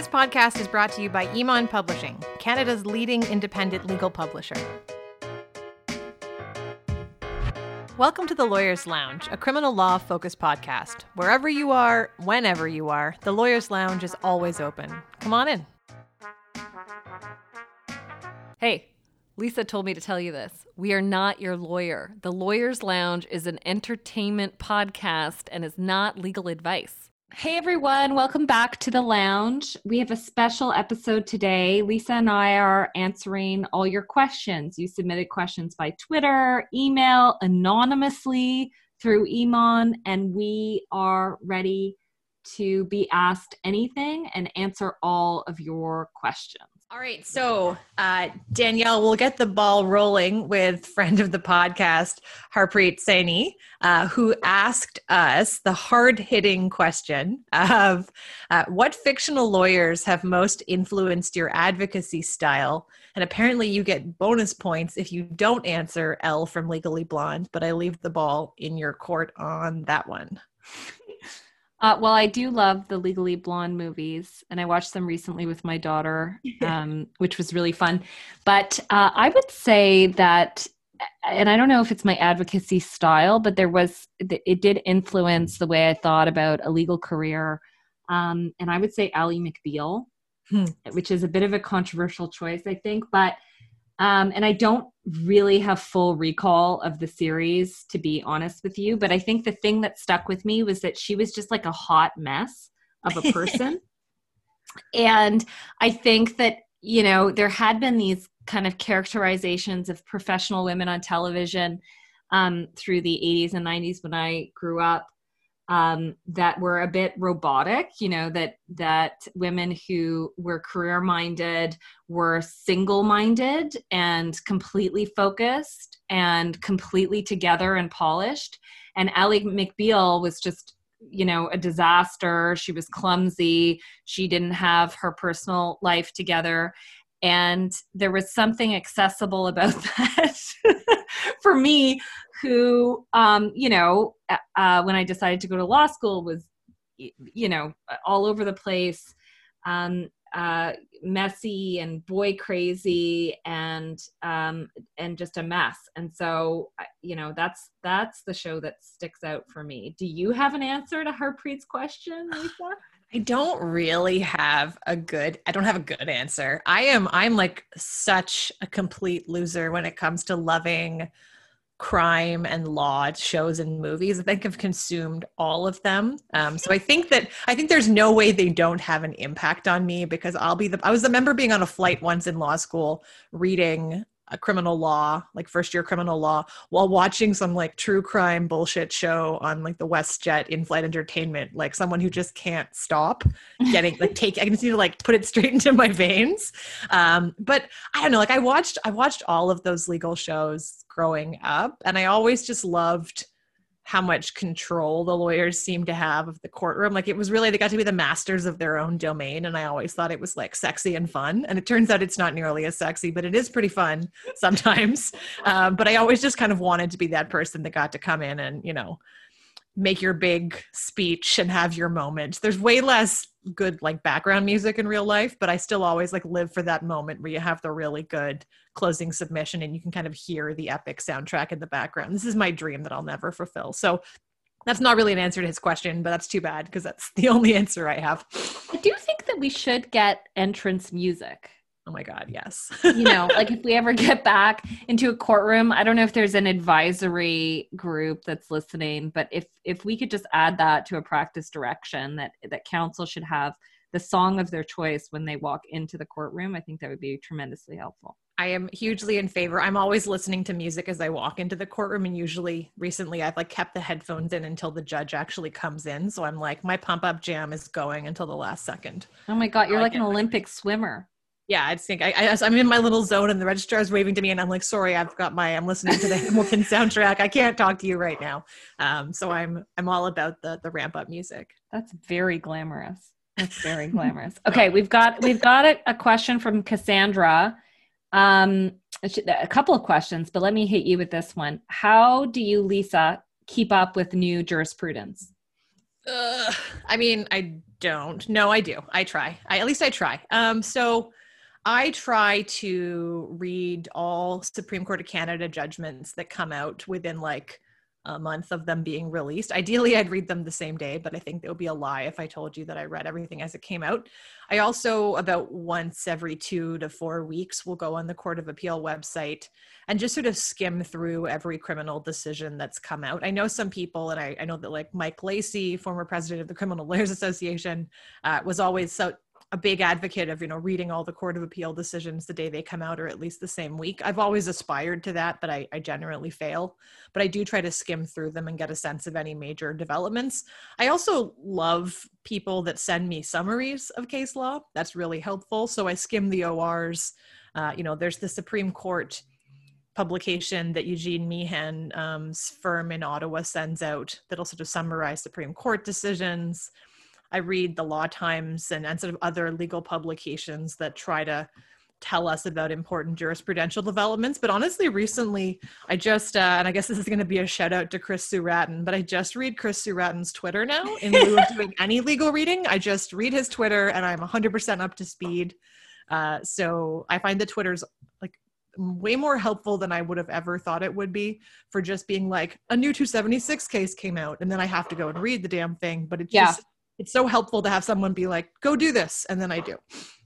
This podcast is brought to you by Emond Publishing, Canada's leading independent legal publisher. Welcome to the Lawyer's Lounge, a criminal law focused podcast. Wherever you are, whenever you are, the Lawyer's Lounge is always open. Come on in. Hey, Lisa told me to tell you this. We are not your lawyer. The Lawyer's Lounge is an entertainment podcast and is not legal advice. Hey everyone, welcome back to the lounge. We have a special episode today. Lisa and I are answering all your questions. You submitted questions by Twitter, email, anonymously through Emond, and we are ready to be asked anything and answer all of your questions. All right. So, uh, Danielle, we'll get the ball rolling with friend of the podcast, Harpreet Saini, uh, who asked us the hard hitting question of uh, what fictional lawyers have most influenced your advocacy style? And apparently, you get bonus points if you don't answer Elle from Legally Blonde, but I leave the ball in your court on that one. Uh, well, I do love the Legally Blonde movies, and I watched them recently with my daughter, um, which was really fun. But uh, I would say that, and I don't know if it's my advocacy style, but there was it did influence the way I thought about a legal career. Um, and I would say Ally McBeal, hmm. which is a bit of a controversial choice, I think, but um, and I don't really have full recall of the series, to be honest with you. But I think the thing that stuck with me was that she was just like a hot mess of a person. and I think that, you know, there had been these kind of characterizations of professional women on television um, through the 80s and 90s when I grew up um, that were a bit robotic you know that that women who were career minded were single minded and completely focused and completely together and polished. And Ally McBeal was just you know a disaster. She was clumsy. She didn't have her personal life together. And there was something accessible about that for me who um, you know uh, when i decided to go to law school was you know all over the place um, uh, messy and boy crazy and um, and just a mess. And so you know that's that's the show that sticks out for me. Do you have an answer to harpreet's question lisa I don't really have a good I don't have a good answer. I am I'm like such a complete loser when it comes to loving crime and law shows and movies. I think I've consumed all of them. Um, so I think that I think there's no way they don't have an impact on me because I'll be the I was the member being on a flight once in law school reading a criminal law, like first year criminal law, while watching some like true crime bullshit show on like the WestJet in flight entertainment, like someone who just can't stop getting like take I can see to like put it straight into my veins. Um, but I don't know, like I watched I watched all of those legal shows growing up and I always just loved how much control the lawyers seem to have of the courtroom. Like it was really, they got to be the masters of their own domain. And I always thought it was like sexy and fun. And it turns out it's not nearly as sexy, but it is pretty fun sometimes. Um, but I always just kind of wanted to be that person that got to come in and, you know, make your big speech and have your moment. There's way less good like background music in real life, but I still always like live for that moment where you have the really good closing submission and you can kind of hear the epic soundtrack in the background. This is my dream that I'll never fulfill. So that's not really an answer to his question, but that's too bad because that's the only answer I have. I do think that we should get entrance music. Oh my God, yes. you know, like if we ever get back into a courtroom, I don't know if there's an advisory group that's listening, but if if we could just add that to a practice direction that that counsel should have the song of their choice when they walk into the courtroom, I think that would be tremendously helpful. I am hugely in favor. I'm always listening to music as I walk into the courtroom, and usually recently I've like kept the headphones in until the judge actually comes in. So I'm like, my pump up jam is going until the last second. Oh my god, you're like an Olympic swimmer. Yeah, I think I, I I'm in my little zone, and the registrar is waving to me, and I'm like, sorry, I've got my I'm listening to the Hamilton soundtrack. I can't talk to you right now. Um, so I'm I'm all about the the ramp up music. That's very glamorous. That's very glamorous. Okay, we've got we've got a, a question from Cassandra um, a couple of questions, but let me hit you with this one. How do you, Lisa, keep up with new jurisprudence? Uh, I mean, I don't. No, I do. I try. I at least I try. Um, so I try to read all Supreme Court of Canada judgments that come out within like a month of them being released. Ideally, I'd read them the same day, but I think it would be a lie if I told you that I read everything as it came out. I also, about once every two to four weeks, will go on the Court of Appeal website and just sort of skim through every criminal decision that's come out. I know some people, and I, I know that like Mike Lacy, former president of the Criminal Lawyers Association, uh, was always so a big advocate of you know reading all the court of appeal decisions the day they come out or at least the same week. I've always aspired to that but i, I generally fail. But i do try to skim through them and get a sense of any major developments. I also love people that send me summaries of case law. That's really helpful. So i skim the ors uh, you know there's the supreme court publication that Eugene Meehan's um, firm in Ottawa sends out that'll sort of summarize Supreme Court decisions. I read the Law Times and, and sort of other legal publications that try to tell us about important jurisprudential developments. But honestly, recently, I just, uh, and I guess this is going to be a shout out to Chris Sewrattan, but I just read Chris Sewrattan's Twitter now in lieu of doing any legal reading. I just read his Twitter and I'm 100% up to speed. Uh, so I find the Twitter's like way more helpful than I would have ever thought it would be for just being like a new 276 case came out and then I have to go and read the damn thing. But it's yeah. just it's so helpful to have someone be like, go do this. And then I do.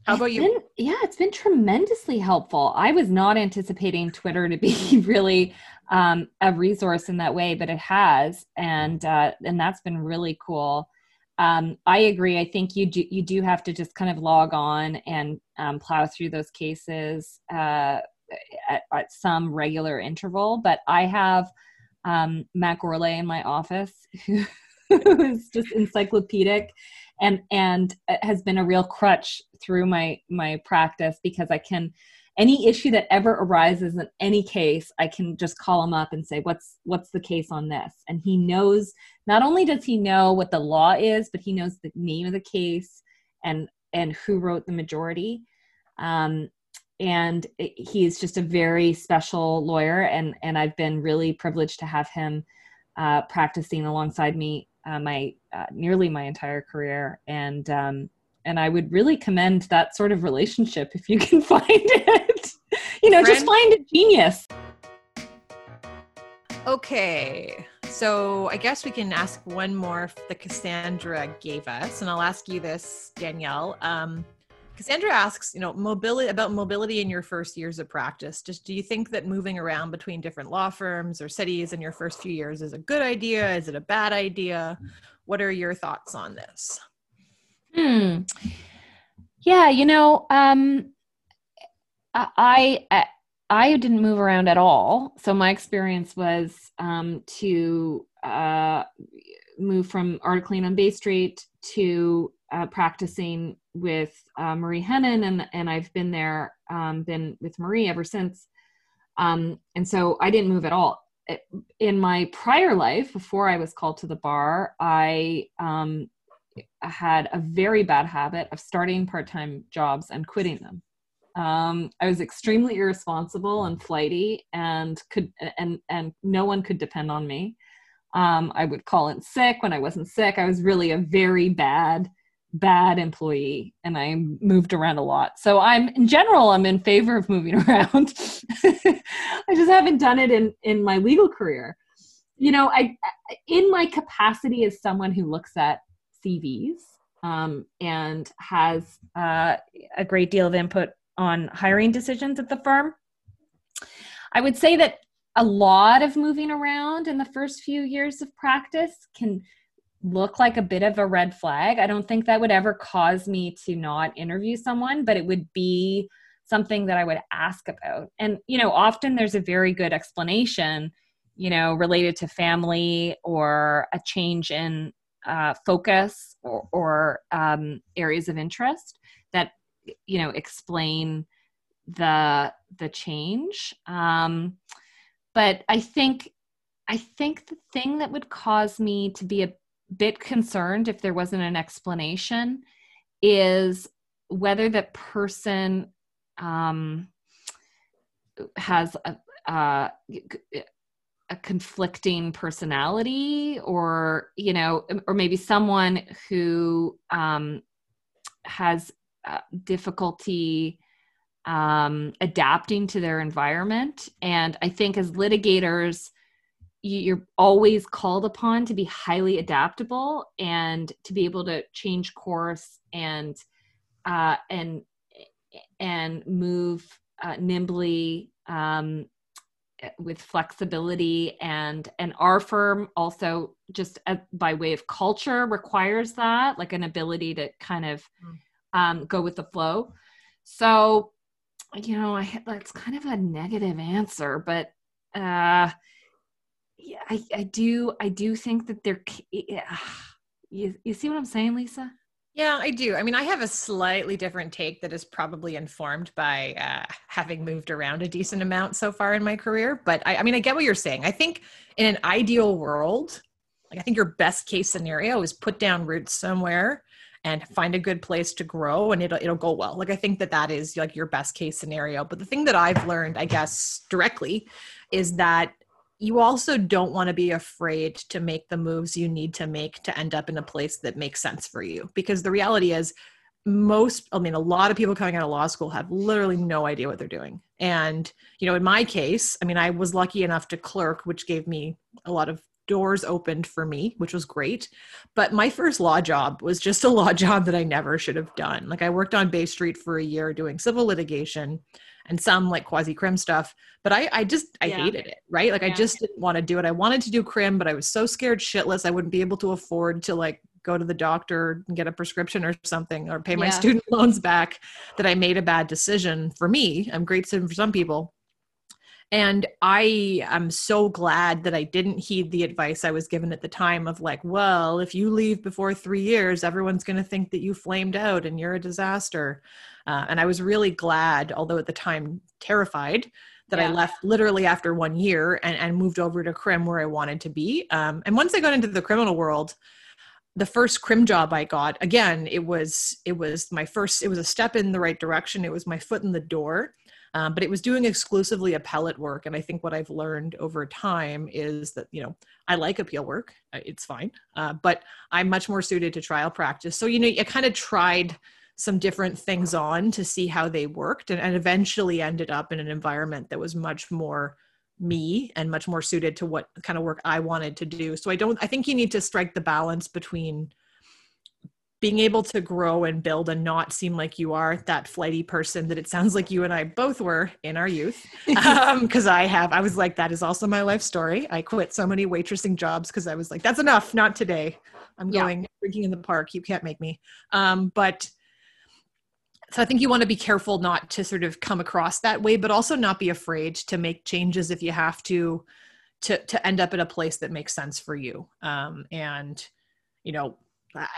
How about it's you? Been, yeah, it's been tremendously helpful. I was not anticipating Twitter to be really um, a resource in that way, but it has, and uh, and that's been really cool. Um, I agree. I think you do you do have to just kind of log on and um, plow through those cases uh, at, at, some regular interval. But I have um, Matt Gourlay in my office who who's just encyclopedic and and has been a real crutch through my my practice because I can any issue that ever arises in any case i can just call him up and say what's what's the case on this? And he knows not only does he know what the law is but he knows the name of the case and and who wrote the majority. Um, and he's just a very special lawyer and and i've been really privileged to have him uh, practicing alongside me uh, my uh, nearly my entire career, and um, and I would really commend that sort of relationship if you can find it. you know, Friend. just find a genius. Okay, so I guess we can ask one more that Cassandra gave us, and I'll ask you this, Danielle. Um, Cassandra asks, you know, mobility about mobility in your first years of practice. Just do you think that moving around between different law firms or cities in your first few years is a good idea? Is it a bad idea? What are your thoughts on this? Hmm. Yeah, you know, um, I, I I didn't move around at all. So my experience was um, to uh, move from articling on Bay Street to uh, practicing with uh, Marie Henein, and and I've been there, um, been with Marie ever since. Um, and so I didn't move at all. In my prior life, before I was called to the bar, I um, had a very bad habit of starting part-time jobs and quitting them. Um, I was extremely irresponsible and flighty, and could and and no one could depend on me. Um, I would call in sick when I wasn't sick. I was really a very bad bad employee and I moved around a lot. So I'm in general I'm in favor of moving around. I just haven't done it in in my legal career. You know, I in my capacity as someone who looks at CVs um, and has uh, a great deal of input on hiring decisions at the firm. I would say that a lot of moving around in the first few years of practice can look like a bit of a red flag. I don't think that would ever cause me to not interview someone, but it would be something that I would ask about. And, you know, often there's a very good explanation, you know, related to family or a change in uh, focus or, or um, areas of interest that, you know, explain the the change. Um, but I think I think the thing that would cause me to be a bit concerned if there wasn't an explanation is whether the person um, has a, uh, a conflicting personality or you know or maybe someone who um, has uh, difficulty um, adapting to their environment. And i think as litigators you're always called upon to be highly adaptable and to be able to change course and uh, and and move uh, nimbly um, with flexibility and and our firm also just uh, by way of culture requires that like an ability to kind of mm. um, go with the flow so you know I, that's kind of a negative answer but uh yeah i i do i do think that there yeah. you, you see what i'm saying lisa yeah, I do. I mean, I have a slightly different take that is probably informed by uh, having moved around a decent amount so far in my career. But I, I mean, I get what you're saying. I think in an ideal world, like I think your best case scenario is put down roots somewhere and find a good place to grow and it'll it'll go well. Like I think that that is like your best case scenario. But the thing that I've learned, I guess, directly is that you also don't want to be afraid to make the moves you need to make to end up in a place that makes sense for you because the reality is most i mean a lot of people coming out of law school have literally no idea what they're doing. And you know in my case i mean i was lucky enough to clerk which gave me a lot of doors opened for me which was great. But my first law job was just a law job that i never should have done. Like i worked on bay street for a year doing civil litigation and some like quasi crim stuff. But I, I just, I yeah. hated it, right? Like yeah. I just didn't want to do it. I wanted to do crim, but I was so scared shitless. I wouldn't be able to afford to like go to the doctor and get a prescription or something or pay my yeah. student loans back that I made a bad decision for me. I'm great for some people. And I am so glad that I didn't heed the advice I was given at the time of like, well, if you leave before three years, everyone's going to think that you flamed out and you're a disaster. Uh, and I was really glad, although at the time terrified, that yeah. I left literally after one year and, and moved over to crim where I wanted to be. Um, and once I got into the criminal world, the first crim job I got, again, it was it was my first. It was a step in the right direction. It was my foot in the door. Um, but it was doing exclusively appellate work. And I think what I've learned over time is that, you know, I like appeal work, uh, it's fine, uh, but I'm much more suited to trial practice. So, you know, I kind of tried some different things on to see how they worked and, and eventually ended up in an environment that was much more me and much more suited to what kind of work I wanted to do. So I don't I think you need to strike the balance between being able to grow and build and not seem like you are that flighty person that it sounds like you and I both were in our youth. Because um, I have, I was like, that is also my life story. I quit so many waitressing jobs because I was like, that's enough, not today. I'm going drinking in the park. You can't make me. Um, but so I think you want to be careful not to sort of come across that way, but also not be afraid to make changes if you have to, to to end up at a place that makes sense for you. Um, and you know, I,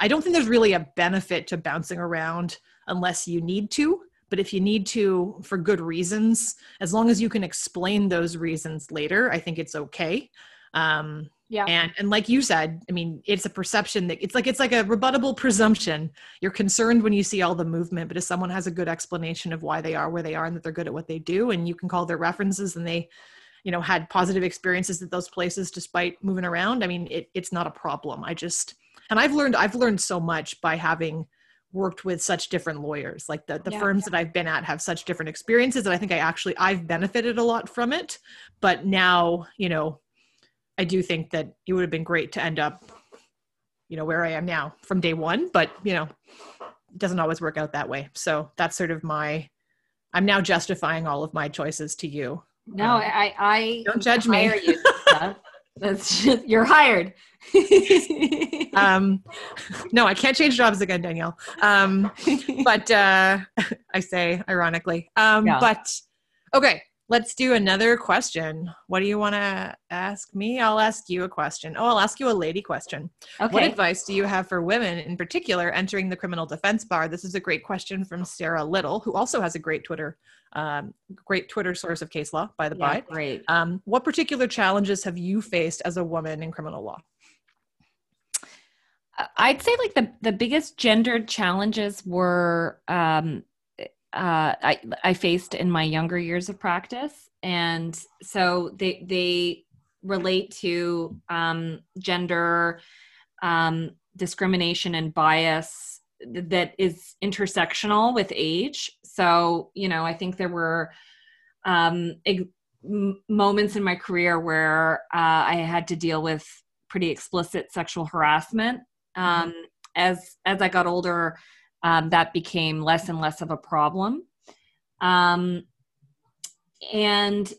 I don't think there's really a benefit to bouncing around unless you need to. But if you need to for good reasons, as long as you can explain those reasons later, I think it's okay. Um, yeah and and like you said i mean it's a perception that it's like it's like a rebuttable presumption you're concerned when you see all the movement but if someone has a good explanation of why they are where they are and that they're good at what they do and you can call their references and they you know had positive experiences at those places despite moving around i mean it, it's not a problem i just and i've learned i've learned so much by having worked with such different lawyers like the, the yeah, firms yeah. that i've been at have such different experiences that i think i actually i've benefited a lot from it but now you know I do think that it would have been great to end up, you know, where I am now from day one, but you know, it doesn't always work out that way. So that's sort of my, I'm now justifying all of my choices to you. No, um, I, I don't judge me. You, that's just, you're hired. um, no, I can't change jobs again, Danielle. Um, but uh, I say ironically. Um, yeah. But okay, let's do another question. What do you want to ask me? I'll ask you a question. Oh, I'll ask you a lady question. Okay. What advice do you have for women in particular entering the criminal defense bar? This is a great question from Sarah Little, who also has a great Twitter, um, great Twitter source of case law, by the yeah, by. Great. Um, what particular challenges have you faced as a woman in criminal law? I'd say like the the biggest gendered challenges were um, uh, I, I faced in my younger years of practice. And so they, they relate to um, gender um, discrimination and bias that is intersectional with age. So, you know, I think there were um, moments in my career where uh, I had to deal with pretty explicit sexual harassment. Mm-hmm. Um, mm-hmm. As as I got older, um, that became less and less of a problem. Um, and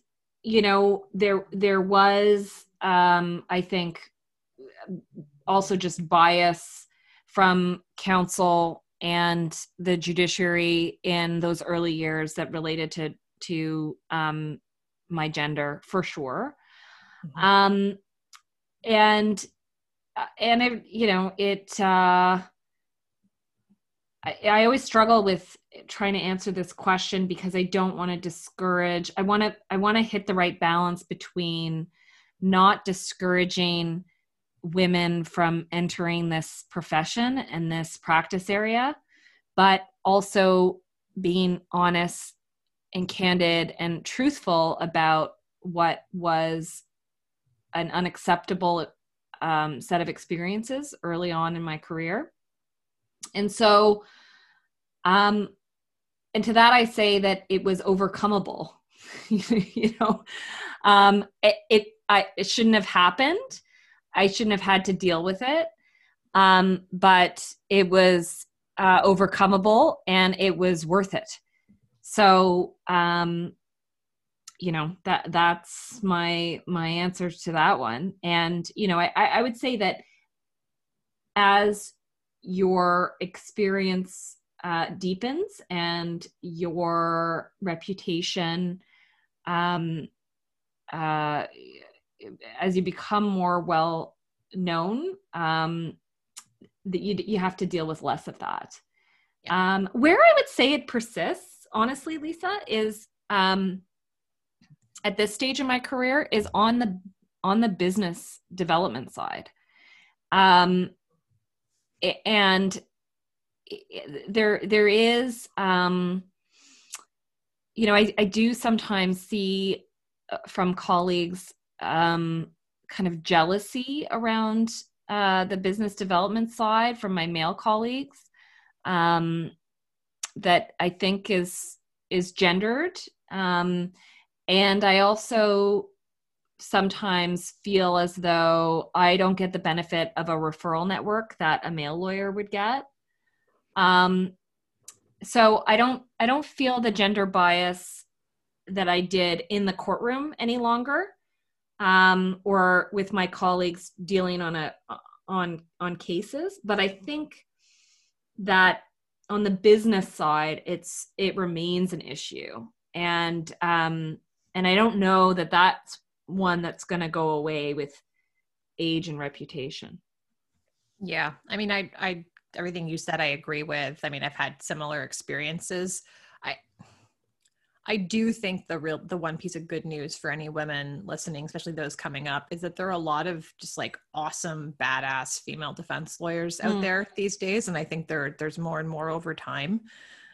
you know, there there was, um, I think, also just bias from counsel and the judiciary in those early years that related to to um, my gender for sure. Mm-hmm. Um, and uh, and it, you know it. Uh, I, I always struggle with trying to answer this question because I don't want to discourage. I want to I want to hit the right balance between not discouraging women from entering this profession and this practice area, but also being honest and candid and truthful about what was an unacceptable um, set of experiences early on in my career. And so, um, and to that I say that it was overcomable. you know, um, it it, I, it shouldn't have happened. I shouldn't have had to deal with it. Um, but it was uh, overcomable and it was worth it. So, um, you know that that's my my answer to that one. And you know, I, I would say that as your experience uh, deepens and your reputation um, uh, as you become more well known, um, that you you have to deal with less of that. Yeah. Um, where I would say it persists, honestly, Lisa, is um, at this stage in my career is on the on the business development side, um, and there there is um, you know I, I do sometimes see uh, from colleagues um, kind of jealousy around uh, the business development side from my male colleagues um, that I think is is gendered, um, and I also sometimes feel as though I don't get the benefit of a referral network that a male lawyer would get. Um, so I don't I don't feel the gender bias that I did in the courtroom any longer um, or with my colleagues dealing on a on on cases but i think that on the business side it's it remains an issue and um and i don't know that that's one that's going to go away with age and reputation yeah i mean i i everything you said i agree with i mean i've had similar experiences i I do think the real the one piece of good news for any women listening, especially those coming up, is that there are a lot of just like awesome badass female defense lawyers out mm. there these days, and I think there there's more and more over time.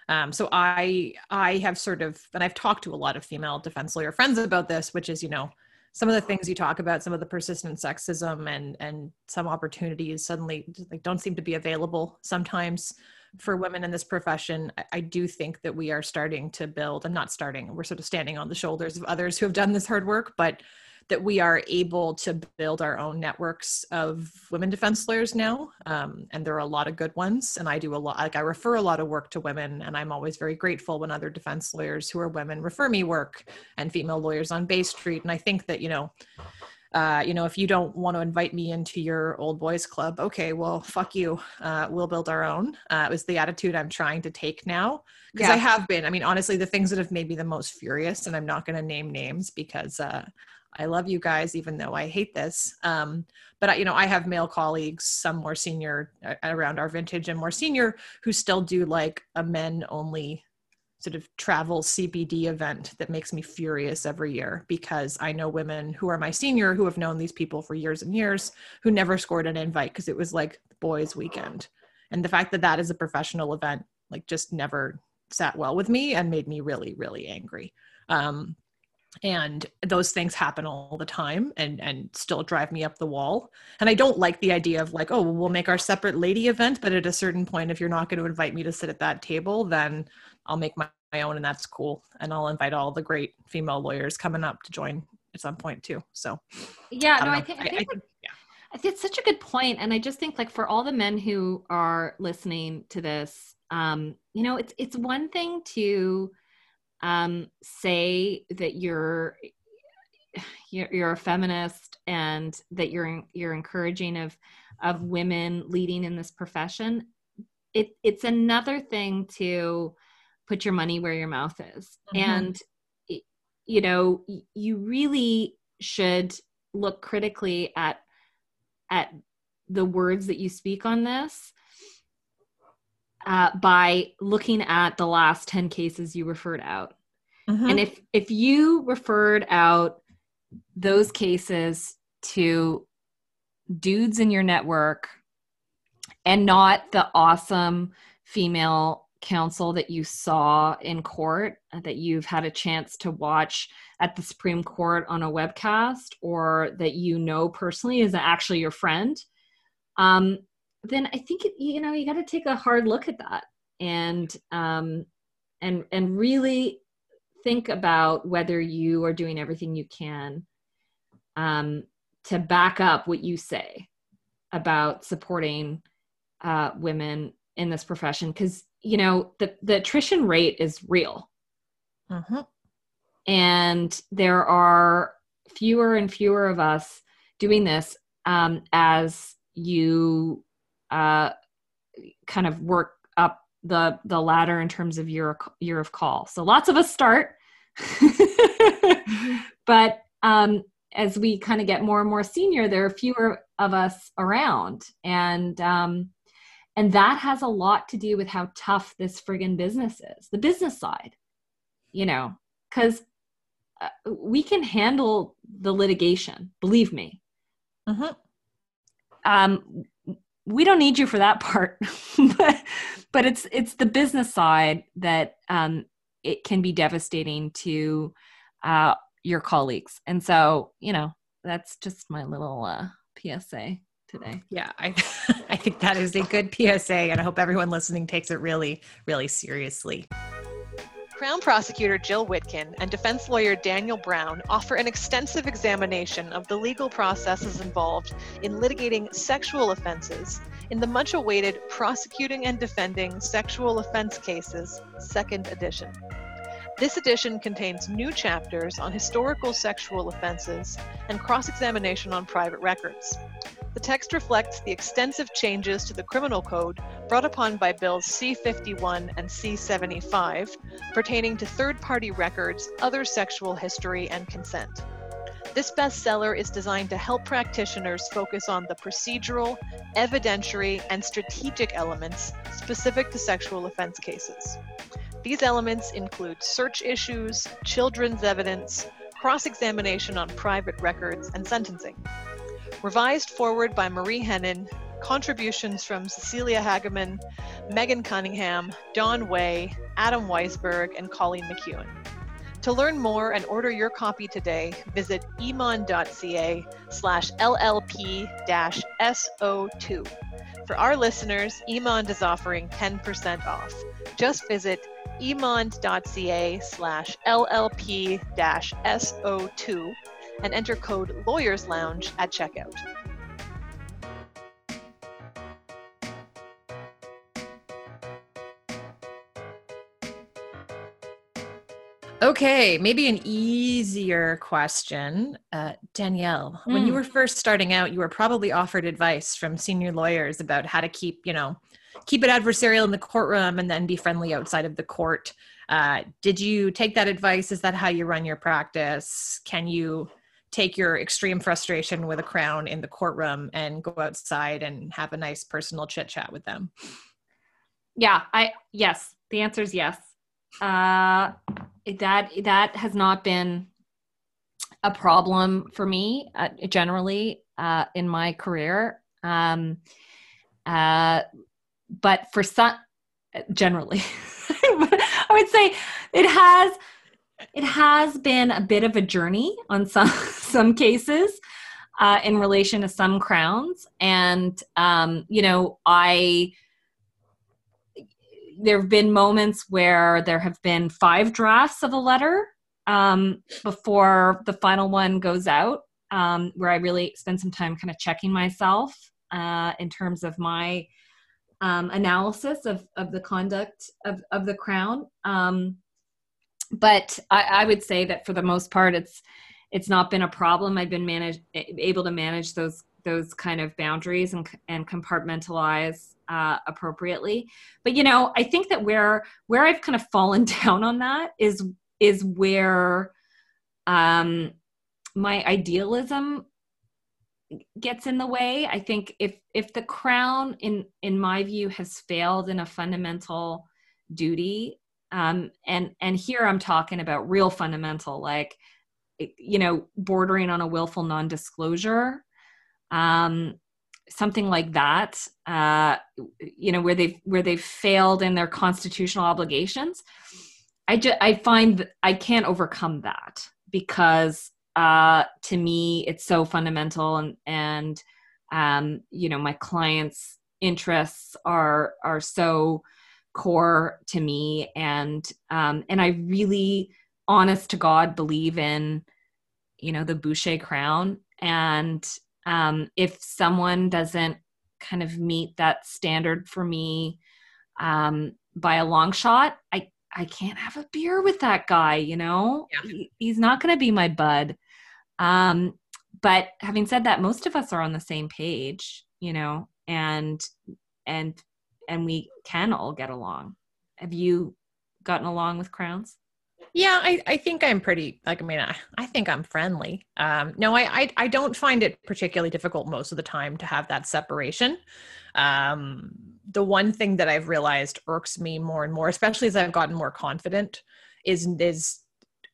Um, so I I have sort of and I've talked to a lot of female defense lawyer friends about this, which is you know some of the things you talk about, some of the persistent sexism and and some opportunities suddenly like don't seem to be available sometimes for women in this profession, I do think that we are starting to build, I'm not starting, we're sort of standing on the shoulders of others who have done this hard work, but that we are able to build our own networks of women defense lawyers now. Um, and there are a lot of good ones. And I do a lot, like I refer a lot of work to women. And I'm always very grateful when other defense lawyers who are women refer me work and female lawyers on Bay Street. And I think that, you know, uh, you know, if you don't want to invite me into your old boys club, okay, well, fuck you. Uh, we'll build our own. Uh, it was the attitude I'm trying to take now because yeah. I have been. I mean, honestly, the things that have made me the most furious, and I'm not going to name names because uh, I love you guys, even though I hate this. Um, but you know, I have male colleagues, some more senior uh, around our vintage and more senior, who still do like a men only sort of travel CPD event that makes me furious every year because I know women who are my senior who have known these people for years and years who never scored an invite because it was like boys' weekend. And the fact that that is a professional event, like just never, sat well with me and made me really really angry um, and those things happen all the time and and still drive me up the wall. And i don't like the idea of like oh well, we'll make our separate lady event but at a certain point if you're not going to invite me to sit at that table then i'll make my, my own and that's cool. And i'll invite all the great female lawyers coming up to join at some point too. So yeah I no I think, I, I think, I think yeah. It's such a good point. And i just think like for all the men who are listening to this um you know it's it's one thing to um, say that you're, you're a feminist and that you're you're encouraging of of women leading in this profession it it's another thing to put your money where your mouth is mm-hmm. and you know you really should look critically at at the words that you speak on this uh, by looking at the last 10 cases you referred out. Mm-hmm. And if if you referred out those cases to dudes in your network and not the awesome female counsel that you saw in court uh, that you've had a chance to watch at the Supreme Court on a webcast or that you know personally is actually your friend, um, then I think it, you know you got to take a hard look at that and um, and and really think about whether you are doing everything you can um, to back up what you say about supporting uh, women in this profession because you know the the attrition rate is real mm-hmm. and there are fewer and fewer of us doing this um, as you uh, kind of work up the the ladder in terms of year year of call. So lots of us start, mm-hmm. but um, as we kind of get more and more senior, there are fewer of us around, and um, and that has a lot to do with how tough this friggin' business is, the business side, you know, because uh, we can handle the litigation, believe me. Mm-hmm. Um, we don't need you for that part but but it's it's the business side that um, it can be devastating to uh, your colleagues. And so you know that's just my little uh, psa today. Yeah i i think that is a good psa and i hope everyone listening takes it really really seriously Crown Prosecutor Jill Witkin and defense lawyer Daniel Brown offer an extensive examination of the legal processes involved in litigating sexual offenses in the much awaited Prosecuting and Defending Sexual Offense Cases, second edition. This edition contains new chapters on historical sexual offenses and cross examination on private records. The text reflects the extensive changes to the criminal code brought upon by Bills C 51 and C 75 pertaining to third party records, other sexual history, and consent. This bestseller is designed to help practitioners focus on the procedural, evidentiary, and strategic elements specific to sexual offense cases. These elements include search issues, children's evidence, cross examination on private records, and sentencing. Revised forward by Marie Henein, contributions from Cecilia Hageman, Megan Cunningham, Don Way, Adam Weisberg, and Colleen McEwen. To learn more and order your copy today, visit emond.ca slash LLP-SO2. For our listeners, Emond is offering 10% off. Just visit emond.ca slash LLP-SO2 and enter code Lawyers Lounge at checkout. Okay, maybe an easier question. Uh, Danielle, mm. when you hmm. were first starting out, you were probably offered advice from senior lawyers about how to keep, you know, keep it adversarial in the courtroom and then be friendly outside of the court. Uh, did you take that advice? Is that how you run your practice? Can you take your extreme frustration with a crown in the courtroom and go outside and have a nice personal chit chat with them? Yeah, I yes. The answer is yes. Uh, that that has not been a problem for me uh, generally uh, in my career. Um, uh, but for some, generally, I would say it has it has been a bit of a journey on some some cases uh, in relation to some crowns, and um, you know, I there have been moments where there have been five drafts of a letter um, before the final one goes out, um, where I really spend some time kind of checking myself uh, in terms of my um, analysis of, of the conduct of, of the crown. Um, but I, I, would say that for the most part, it's it's not been a problem. I've been managed able to manage those those kind of boundaries and and compartmentalize uh, appropriately. But you know, I think that where where I've kind of fallen down on that is is where um, my idealism gets in the way i think if if the crown in in my view has failed in a fundamental duty um and and here i'm talking about real fundamental like you know bordering on a willful non-disclosure um something like that uh you know where they've where they've failed in their constitutional obligations. I just i find i can't overcome that because uh, to me it's so fundamental and and um, you know my clients interests are are so core to me. And um, and i really honest to god believe in you know the boucher crown. And um, if someone doesn't kind of meet that standard for me um, by a long shot i i can't have a beer with that guy you know? Yeah. he, he's not going to be my bud. Um, but having said that, most of us are on the same page, you know, and and and we can all get along. Have you gotten along with crowns? Yeah, I, I think I'm pretty like I mean I, I think I'm friendly. Um, no, I, I I don't find it particularly difficult most of the time to have that separation. Um, the one thing that I've realized irks me more and more, especially as I've gotten more confident, is is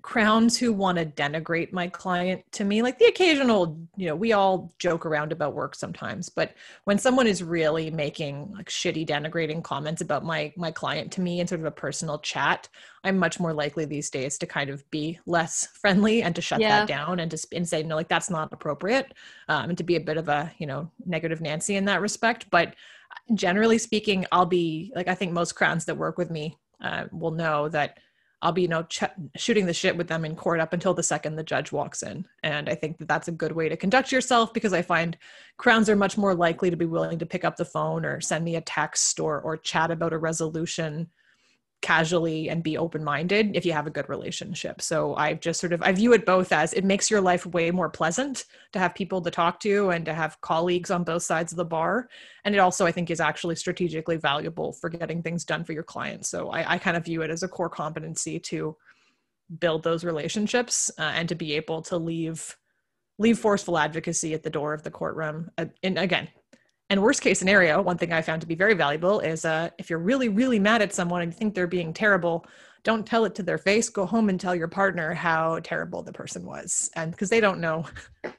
crowns who want to denigrate my client to me like the occasional you know we all joke around about work sometimes but when someone is really making like shitty denigrating comments about my my client to me in sort of a personal chat i'm much more likely these days to kind of be less friendly and to shut yeah. that down and to and say no like that's not appropriate um, and to be a bit of a you know negative nancy in that respect but generally speaking i'll be like i think most crowns that work with me uh, will know that I'll be, you know, ch- shooting the shit with them in court up until the second the judge walks in. And I think that that's a good way to conduct yourself because I find crowns are much more likely to be willing to pick up the phone or send me a text or or chat about a resolution casually and be open minded if you have a good relationship. So I just sort of I view it both as it makes your life way more pleasant to have people to talk to and to have colleagues on both sides of the bar. And it also I think is actually strategically valuable for getting things done for your clients. So I, I kind of view it as a core competency to build those relationships uh, and to be able to leave leave forceful advocacy at the door of the courtroom. Uh, and again, and worst case scenario, one thing I found to be very valuable is uh, if you're really, really mad at someone and you think they're being terrible, don't tell it to their face. Go home and tell your partner how terrible the person was. And because they don't know.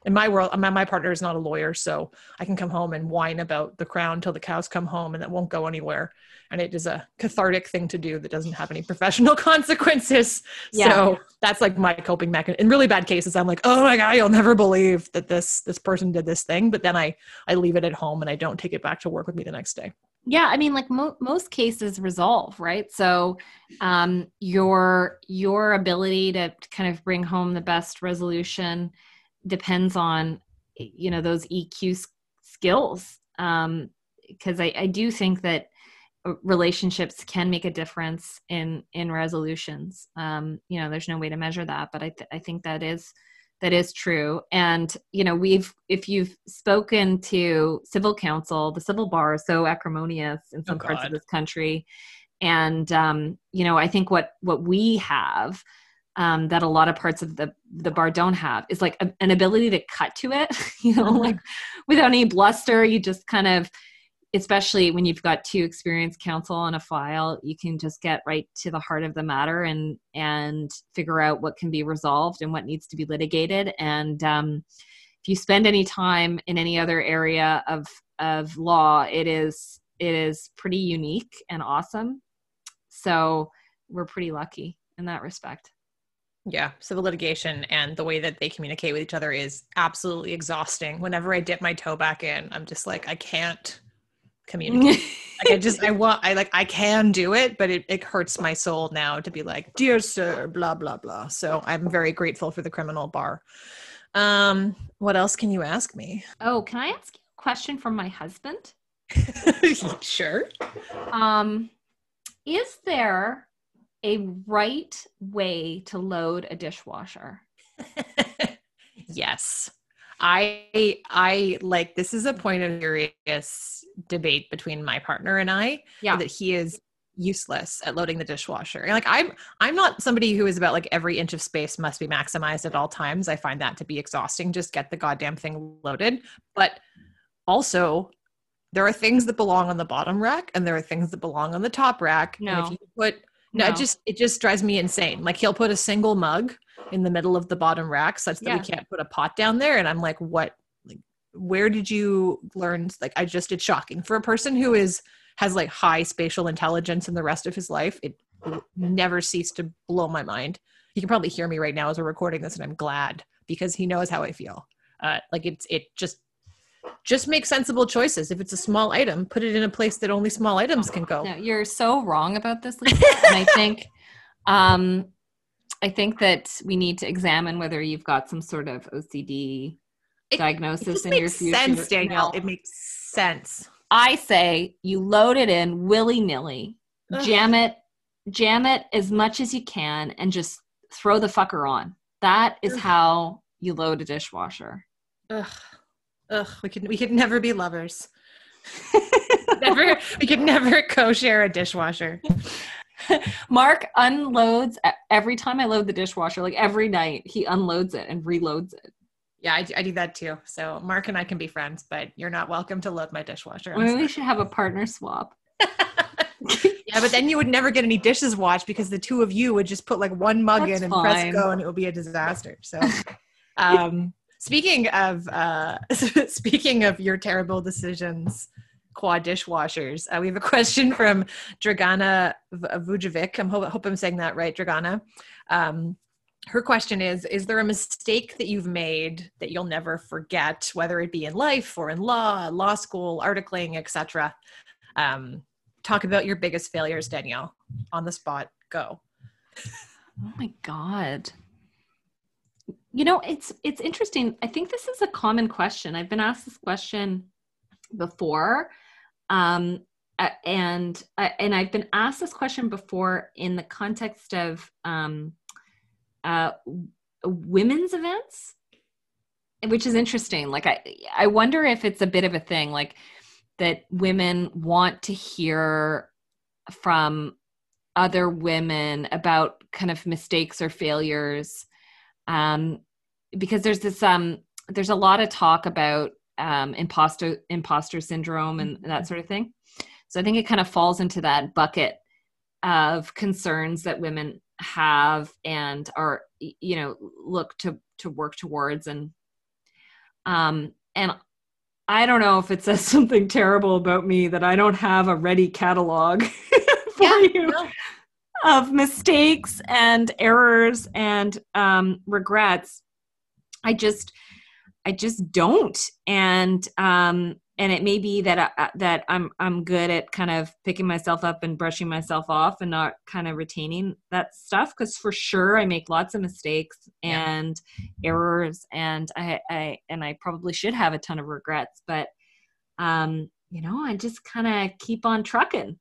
In my world, my, my partner is not a lawyer, so I can come home and whine about the crown till the cows come home and it won't go anywhere. And it is a cathartic thing to do that doesn't have any professional consequences. Yeah. So that's like my coping mechanism. In really bad cases, I'm like, oh my God, you'll never believe that this this person did this thing. But then I I leave it at home and I don't take it back to work with me the next day yeah i mean like mo- most cases resolve right? So um, your your ability to kind of bring home the best resolution depends on you know those eq skills because um, I, I do think that uh, relationships can make a difference in in resolutions. Um, you know there's no way to measure that but i, th- I think that is that is true. And you know we've if you've spoken to civil counsel the civil bar is so acrimonious in some oh, parts of this country. And um, you know i think what what we have um, that a lot of parts of the the bar don't have is like a, an ability to cut to it you know like without any bluster. You just kind of especially when you've got two experienced counsel on a file you can just get right to the heart of the matter and and figure out what can be resolved and what needs to be litigated and um, if you spend any time in any other area of of law it is it is pretty unique and awesome so we're pretty lucky in that respect. Yeah, civil litigation and the way that they communicate with each other is absolutely exhausting. Whenever I dip my toe back in, I'm just like, I can't communicate. like I just I want I like I can do it, but it, it hurts my soul now to be like, dear sir, blah blah blah. So I'm very grateful for the criminal bar. Um, what else can you ask me? Oh, can I ask you a question from my husband? sure. Um, is there a right way to load a dishwasher? yes. I I like this is a point of serious debate between my partner and I Yeah. that he is useless at loading the dishwasher. And like I'm I'm not somebody who is about like every inch of space must be maximized at all times. I find that to be exhausting. Just get the goddamn thing loaded. But also there are things that belong on the bottom rack and there are things that belong on the top rack. And if you put no, No. it just it just drives me insane. Like he'll put a single mug in the middle of the bottom rack such that Yeah. we can't put a pot down there. And I'm like, what like where did you learn like I just it's shocking. For a person who is has like high spatial intelligence in the rest of his life, it never ceased to blow my mind. He can probably hear me right now as we're recording this, and I'm glad because he knows how I feel. Uh, like it's it just just make sensible choices. If it's a small item, put it in a place that only small items can go. No, you're so wrong about this, Lisa. and I think, um, I think that we need to examine whether you've got some sort of OCD It- diagnosis It in your makes future. sense, Danielle. No. It makes sense. I say you load it in willy nilly, jam it, jam it as much as you can, and just throw the fucker on. That is Ugh. how you load a dishwasher. Ugh, ugh. We could we could never be lovers. never. We could never co-share a dishwasher. Mark unloads every time I load the dishwasher, like every night, he unloads it and reloads it. Yeah, I, I do that too. So Mark and I can be friends, but you're not welcome to load my dishwasher. I'm Maybe sorry. we should have a partner swap. yeah, but then you would never get any dishes washed because the two of you would just put like one mug That's in and fine. press go, and it would be a disaster. So, um, speaking of uh, speaking of your terrible decisions, quad dishwashers, uh, we have a question from Dragana Vujovic. I'm hope, hope I'm saying that right, Dragana. Um, her question is Is there a mistake that you've made that you'll never forget, whether it be in life or in law, law school, articling, etc.? Um, talk about your biggest failures, Danielle. On the spot, go. Oh my god. You know, it's it's interesting. I think this is a common question. I've been asked this question before. Um and and I've been asked this question before in the context of um uh women's events which is interesting. Like i i wonder if it's a bit of a thing like that women want to hear from other women about kind of mistakes or failures. Um because there's this um there's a lot of talk about um imposter imposter syndrome and that sort of thing. So i think it kind of falls into that bucket of concerns that women have and are you know look to to work towards. And um and i don't know if it says something terrible about me that i don't have a ready catalog for you no. of mistakes and errors and um, regrets. I just i just don't and um and it may be that I, that i'm i'm good at kind of picking myself up and brushing myself off and not kind of retaining that stuff because for sure i make lots of mistakes Yeah. and errors and i i and i probably should have a ton of regrets but um you know i just kind of keep on trucking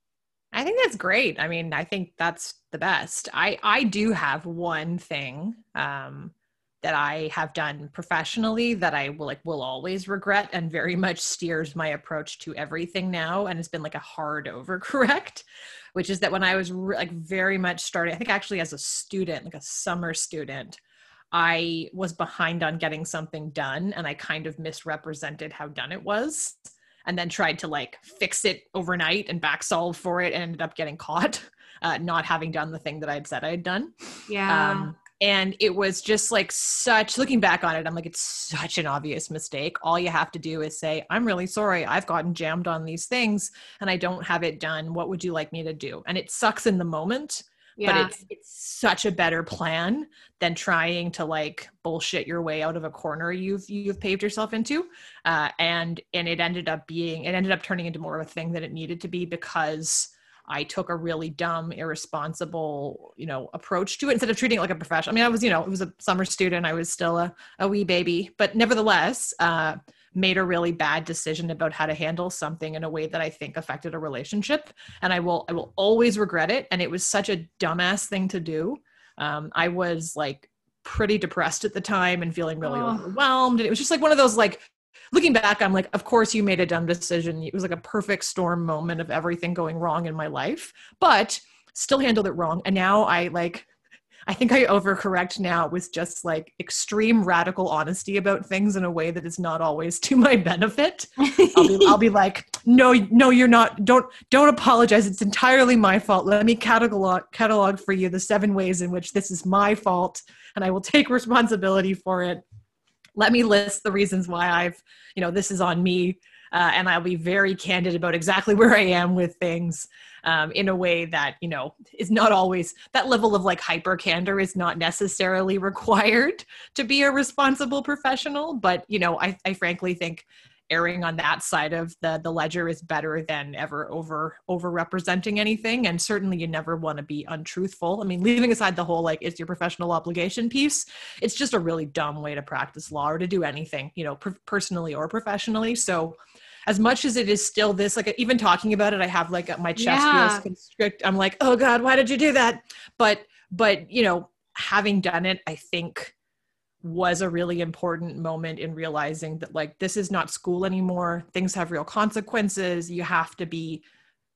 I think that's great. I mean, I think that's the best. I I do have one thing um, that I have done professionally that I will like will always regret and very much steers my approach to everything now, and it's been like a hard overcorrect. Which is that when I was re- like very much starting, I think actually as a student, like a summer student, I was behind on getting something done, and I kind of misrepresented how done it was and then tried to like fix it overnight and back solve for it and ended up getting caught uh, not having done the thing that i'd said i'd done yeah um, and it was just like such looking back on it i'm like it's such an obvious mistake. All you have to do is say i'm really sorry. I've gotten jammed on these things and i don't have it done. What would you like me to do? And it sucks in the moment but it's it's such a better plan than trying to like bullshit your way out of a corner you've you've paved yourself into. Uh, and and it ended up being it ended up turning into more of a thing than it needed to be because I took a really dumb, irresponsible, you know, approach to it instead of treating it like a professional. I mean, I was, you know, it was a summer student. I was still a, a wee baby, but nevertheless, uh, made a really bad decision about how to handle something in a way that I think affected a relationship. And I will, I will always regret it. And it was such a dumbass thing to do. Um, I was like pretty depressed at the time and feeling really oh. overwhelmed. And it was just like one of those like looking back, I'm like, of course you made a dumb decision. It was like a perfect storm moment of everything going wrong in my life, but still handled it wrong. And now I like I think I overcorrect now with just like extreme radical honesty about things in a way that is not always to my benefit. I'll be, I'll be like, no, no, you're not. Don't don't apologize. It's entirely my fault. Let me catalog catalog for you the seven ways in which this is my fault, and I will take responsibility for it. Let me list the reasons why I've, you know, this is on me. Uh, and I'll be very candid about exactly where I am with things um, in a way that you know is not always that level of like hyper candor is not necessarily required to be a responsible professional but you know I, I frankly think erring on that side of the the ledger is better than ever over over representing anything. And certainly you never want to be untruthful. I mean leaving aside the whole like it's your professional obligation piece it's just a really dumb way to practice law or to do anything you know personally or professionally. So as much as it is still this like even talking about it i have like my chest yeah. feels constrict. I'm like oh god why did you do that? But but you know having done it i think was a really important moment in realizing that like this is not school anymore. Things have real consequences. You have to be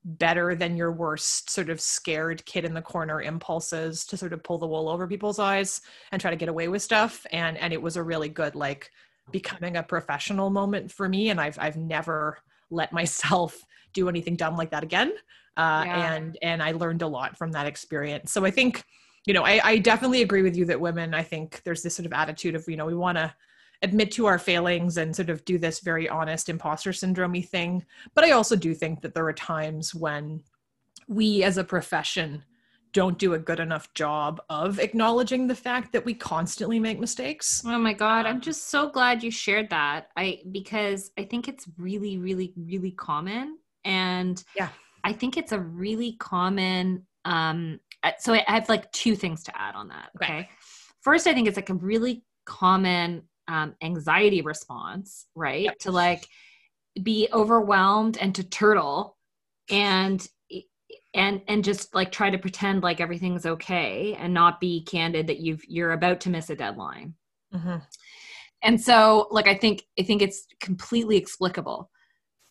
better than your worst sort of scared kid in the corner impulses to sort of pull the wool over people's eyes and try to get away with stuff. And and it was a really good like becoming a professional moment for me. And i've i've never let myself do anything dumb like that again. Uh, yeah. and and i learned a lot from that experience. So i think you know I, I definitely agree with you that women i think there's this sort of attitude of you know we want to admit to our failings and sort of do this very honest imposter syndrome thing but i also do think that there are times when we as a profession don't do a good enough job of acknowledging the fact that we constantly make mistakes. Oh my god, I'm just so glad you shared that. I because I think it's really really really common and yeah. I think it's a really common um so I have like two things to add on that, okay? okay. First, I think it's like a really common um anxiety response, right? Yep. To like be overwhelmed and to turtle and and and just like try to pretend like everything's okay and not be candid that you've you're about to miss a deadline mm-hmm. and so like i think i think it's completely explicable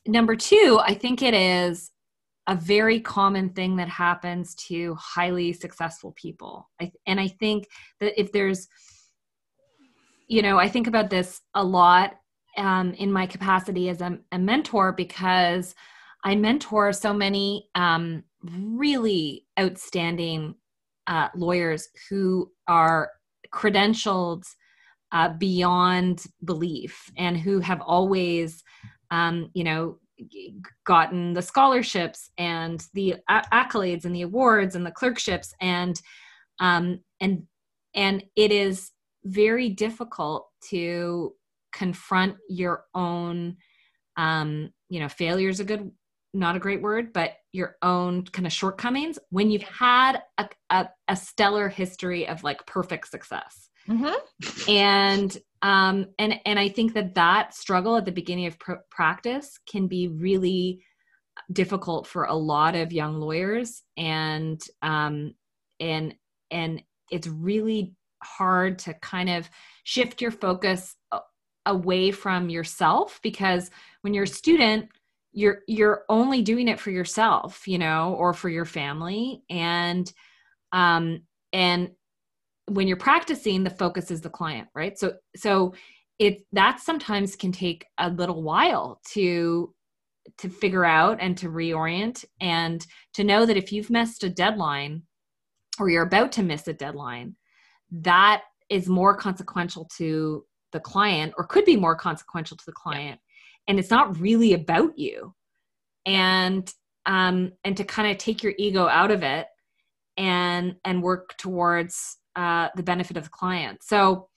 number two i think it is a very common thing that happens to highly successful people. I, and i think that if there's you know i think about this a lot um, in my capacity as a, a mentor because I mentor so many um, really outstanding uh, lawyers who are credentialed uh, beyond belief and who have always, um, you know, gotten the scholarships and the accolades and the awards and the clerkships and um, and and it is very difficult to confront your own um, you know failure is a good not a great word, but your own kind of shortcomings when you've had a, a, a stellar history of like perfect success. Mm-hmm. And um, and and I think that that struggle at the beginning of pr- practice can be really difficult for a lot of young lawyers, and um, and and it's really hard to kind of shift your focus away from yourself because when you're a student you're you're only doing it for yourself you know or for your family and um and when you're practicing the focus is the client right? So so it that sometimes can take a little while to to figure out and to reorient and to know that if you've missed a deadline or you're about to miss a deadline that is more consequential to the client or could be more consequential to the client. And it's not really about you. And um and to kind of take your ego out of it and and work towards uh, the benefit of the client. So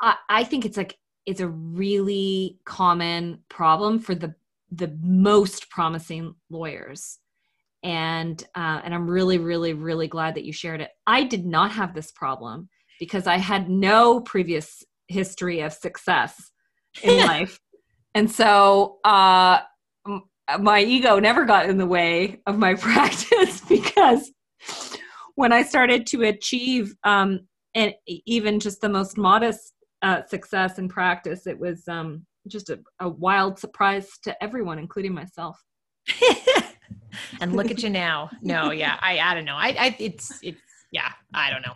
I, I think it's like it's a really common problem for the the most promising lawyers. And uh, and i'm really really really glad that you shared it. I did not have this problem because i had no previous history of success in life. And so uh, my ego never got in the way of my practice because when i started to achieve um, and even just the most modest uh, success in practice it was um, just a, a wild surprise to everyone including myself and look at you now. No, yeah, I I don't know. I I it's it's yeah, I don't know.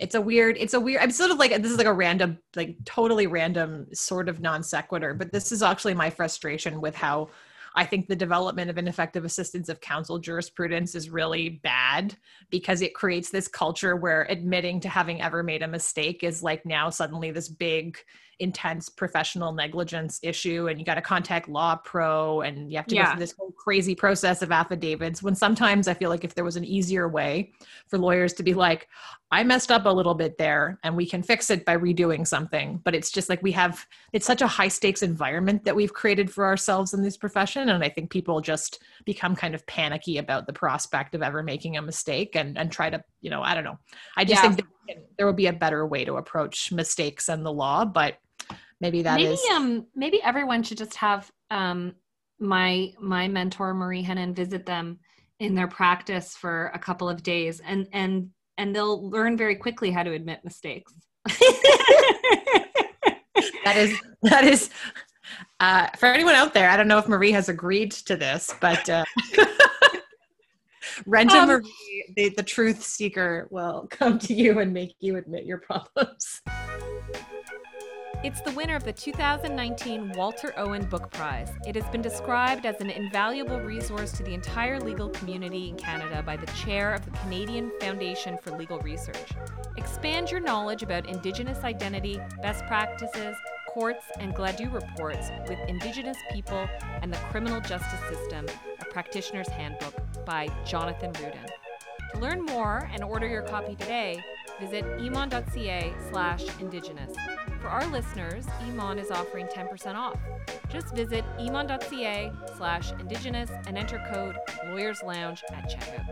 It's a weird, it's a weird, I'm sort of like, this is like a random, like totally random sort of non sequitur, but this is actually my frustration with how I think the development of ineffective assistance of counsel jurisprudence is really bad because it creates this culture where admitting to having ever made a mistake is like now suddenly this big intense professional negligence issue and you got to contact LAWPRO and you have to go through this whole crazy process of affidavits when sometimes i feel like if there was an easier way for lawyers to be like i messed up a little bit there and we can fix it by redoing something but it's just like we have it's such a high stakes environment that we've created for ourselves in this profession and i think people just become kind of panicky about the prospect of ever making a mistake and and try to you know i don't know i just Yeah. think that there will be a better way to approach mistakes and the law but maybe that maybe is um maybe everyone should just have um my my mentor Marie Henein visit them in their practice for a couple of days and and and they'll learn very quickly how to admit mistakes. that is that is uh, for anyone out there i don't know if marie has agreed to this but uh, rent Um, marie the, the truth seeker will come to you and make you admit your problems It's the winner of the 2019 Walter Owen Book Prize. It has been described as an invaluable resource to the entire legal community in Canada by the chair of the Canadian Foundation for Legal Research. Expand your knowledge about Indigenous identity, best practices, courts, and Gladue reports with Indigenous people and the criminal justice system, a practitioner's handbook by Jonathan Rudin. To learn more and order your copy today, visit emond.ca slash indigenous. For our listeners, Emond is offering 10% off. Just visit emond.ca slash indigenous and enter code Lawyers Lounge at checkout.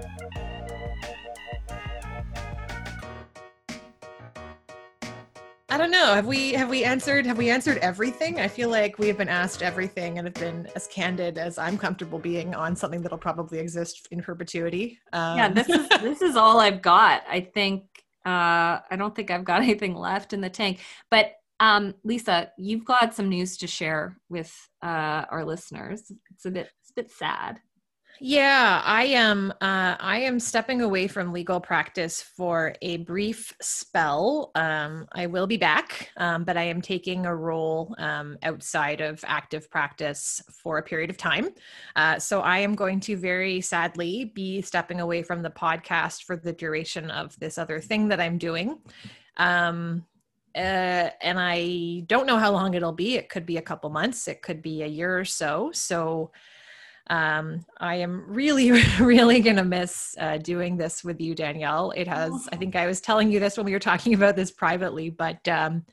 i don't know have we have we answered have we answered everything i feel like we have been asked everything and have been as candid as i'm comfortable being on something that'll probably exist in perpetuity um, yeah, this is this is all I've got. I think uh I don't think I've got anything left in the tank. But um Lisa, you've got some news to share with uh our listeners. It's a bit it's a bit sad. Yeah, I am. Uh, I am stepping away from legal practice for a brief spell. Um, I will be back, um, but I am taking a role um, outside of active practice for a period of time. Uh, so I am going to very sadly be stepping away from the podcast for the duration of this other thing that I'm doing. Um, uh, and I don't know how long it'll be. It could be a couple months. It could be a year or so. So um, I am really, really going to miss uh, doing this with you, Danielle. It has, I think I was telling you this when we were talking about this privately, but um,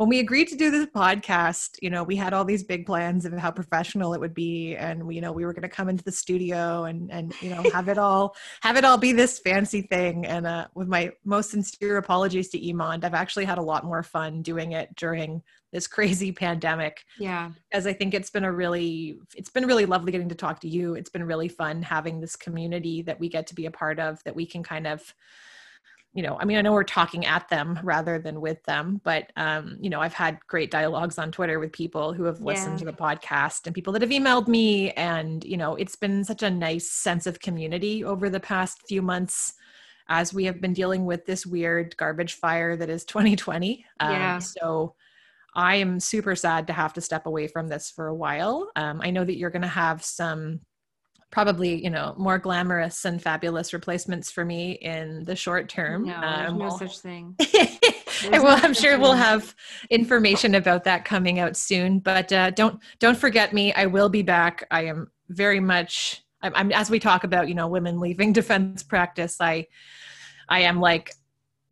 when we agreed to do this podcast, you know, we had all these big plans of how professional it would be. And we, you know, we were going to come into the studio and, and, you know, have it all, have it all be this fancy thing. And uh, with my most sincere apologies to Emond, I've actually had a lot more fun doing it during this crazy pandemic Yeah. as I think it's been a really it's been really lovely getting to talk to you. It's been really fun having this community that we get to be a part of that we can kind of you know, I mean, I know we're talking at them rather than with them, but um, you know, I've had great dialogues on Twitter with people who have listened Yeah. to the podcast and people that have emailed me, and you know, it's been such a nice sense of community over the past few months as we have been dealing with this weird garbage fire that is 2020. Um, Yeah. So I am super sad to have to step away from this for a while. Um, I know that you're going to have some probably, you know, more glamorous and fabulous replacements for me in the short term. No, there's Um, no we'll- such thing. I will, I'm sure we'll have information about that coming out soon. But uh, don't don't forget me. I will be back. I am very much I'm, I'm as we talk about, you know, women leaving defense practice, I, I am like,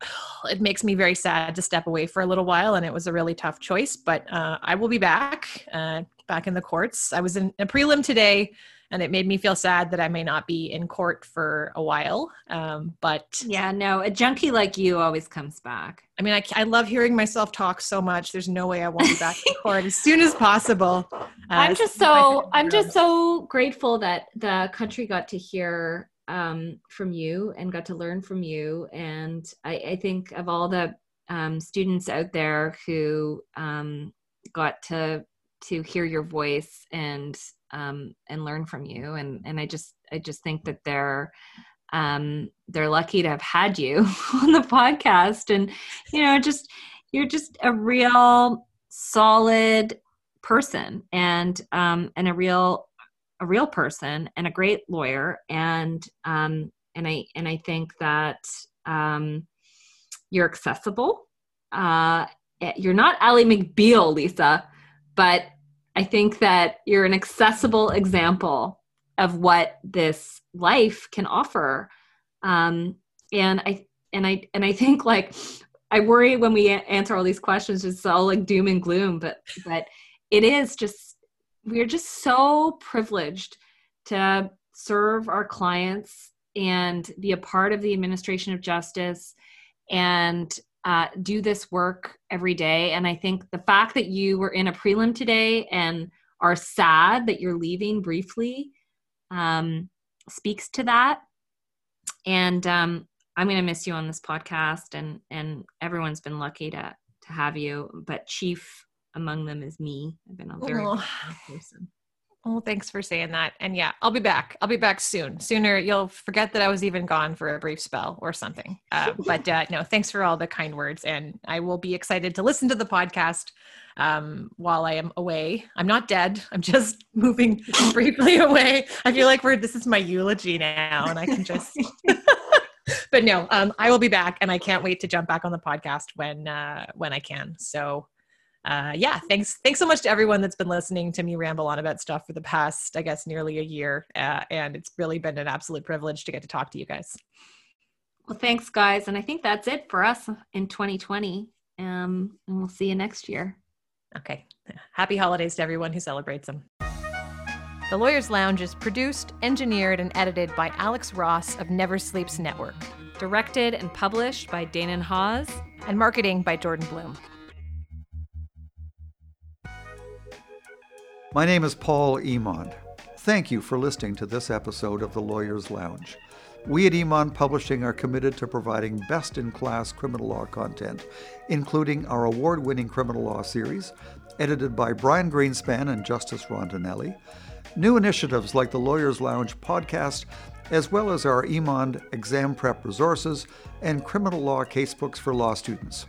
it makes me very sad to step away for a little while, and it was a really tough choice. But uh, I will be back, uh, back in the courts. I was in a prelim today and it made me feel sad that I may not be in court for a while. Um, but yeah, no, a junkie like you always comes back. I mean, I, I love hearing myself talk so much. There's no way I won't be back in court as soon as possible. Uh, I'm just so I'm just so grateful that the country got to hear um, from you and got to learn from you. And I, I think of all the um, students out there who um, got to to hear your voice and um, and learn from you. And and I just I just think that they're um, they're lucky to have had you on the podcast. And you know, just you're just a real solid person and um, and a real a real person and a great lawyer and um, and I and I think that um, you're accessible. Uh, eh, you're not Ally McBeal, Lisa, but I think that you're an accessible example of what this life can offer. Um, and I and I and I think like I worry when we answer all these questions, it's all like doom and gloom, but but it is just we're just so privileged to serve our clients and be a part of the administration of justice and uh, do this work every day. And I think the fact that you were in a prelim today and are sad that you're leaving briefly um, speaks to that. And um, I'm going to miss you on this podcast, and and everyone's been lucky to to have you, but chief among them is me. I've been a very oh. person. Well, thanks for saying that. And yeah, I'll be back. I'll be back soon. Sooner you'll forget that I was even gone for a brief spell or something. Uh, but uh, no, thanks for all the kind words. And I will be excited to listen to the podcast um, while I am away. I'm not dead. I'm just moving briefly away. I feel like we're, this is my eulogy now and I can just. but no, um, I will be back and I can't wait to jump back on the podcast when, uh, when I can. So uh, yeah, thanks. Thanks so much to everyone that's been listening to me ramble on about stuff for the past, I guess, nearly a year. Uh, and it's really been an absolute privilege to get to talk to you guys. Well, thanks, guys. And I think that's it for us in 2020. Um, and we'll see you next year. Okay. Happy holidays to everyone who celebrates them. The Lawyer's Lounge is produced, engineered, and edited by Alex Ross of Never Sleeps Network. Directed and published by Danon Hawes. And marketing by Jordan Bloom. My name is Paul Emond. Thank you for listening to this episode of The Lawyer's Lounge. We at Emond Publishing are committed to providing best in class criminal law content, including our award winning criminal law series, edited by Brian Greenspan and Justice Rondinelli, new initiatives like the Lawyer's Lounge podcast, as well as our Emond exam prep resources and criminal law casebooks for law students.